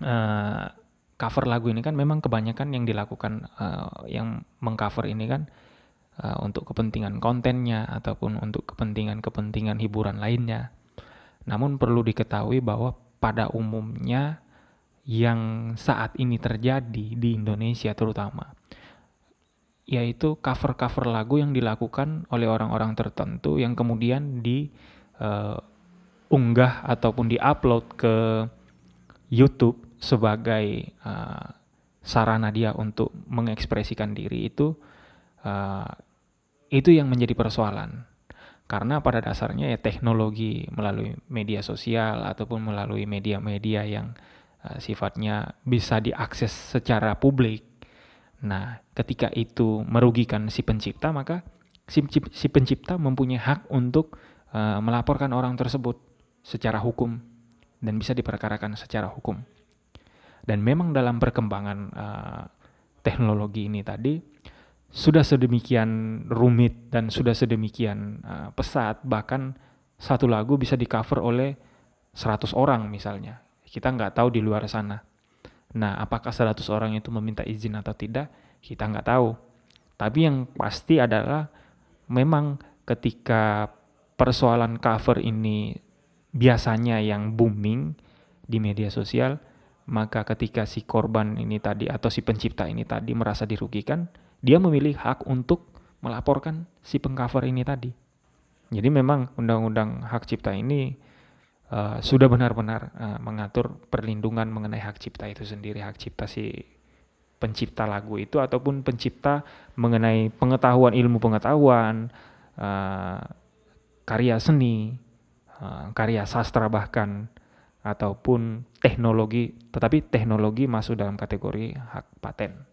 uh, cover lagu ini kan memang kebanyakan yang dilakukan uh, yang mengcover ini kan uh, untuk kepentingan kontennya ataupun untuk kepentingan-kepentingan hiburan lainnya. Namun perlu diketahui bahwa pada umumnya yang saat ini terjadi di Indonesia terutama yaitu cover-cover lagu yang dilakukan oleh orang-orang tertentu yang kemudian diunggah uh, ataupun diupload ke YouTube sebagai uh, sarana dia untuk mengekspresikan diri itu uh, itu yang menjadi persoalan karena pada dasarnya ya teknologi melalui media sosial ataupun melalui media-media yang uh, sifatnya bisa diakses secara publik Nah, ketika itu merugikan si pencipta, maka si, si pencipta mempunyai hak untuk uh, melaporkan orang tersebut secara hukum dan bisa diperkarakan secara hukum. Dan memang dalam perkembangan uh, teknologi ini tadi sudah sedemikian rumit dan sudah sedemikian uh, pesat bahkan satu lagu bisa di cover oleh 100 orang misalnya. Kita nggak tahu di luar sana. Nah, apakah 100 orang itu meminta izin atau tidak? Kita nggak tahu. Tapi yang pasti adalah memang ketika persoalan cover ini biasanya yang booming di media sosial, maka ketika si korban ini tadi atau si pencipta ini tadi merasa dirugikan, dia memilih hak untuk melaporkan si pengcover ini tadi. Jadi memang undang-undang hak cipta ini uh, sudah benar-benar uh, mengatur perlindungan mengenai hak cipta itu sendiri, hak cipta si pencipta lagu itu ataupun pencipta mengenai pengetahuan ilmu pengetahuan, uh, karya seni, uh, karya sastra bahkan ataupun teknologi, tetapi teknologi masuk dalam kategori hak paten.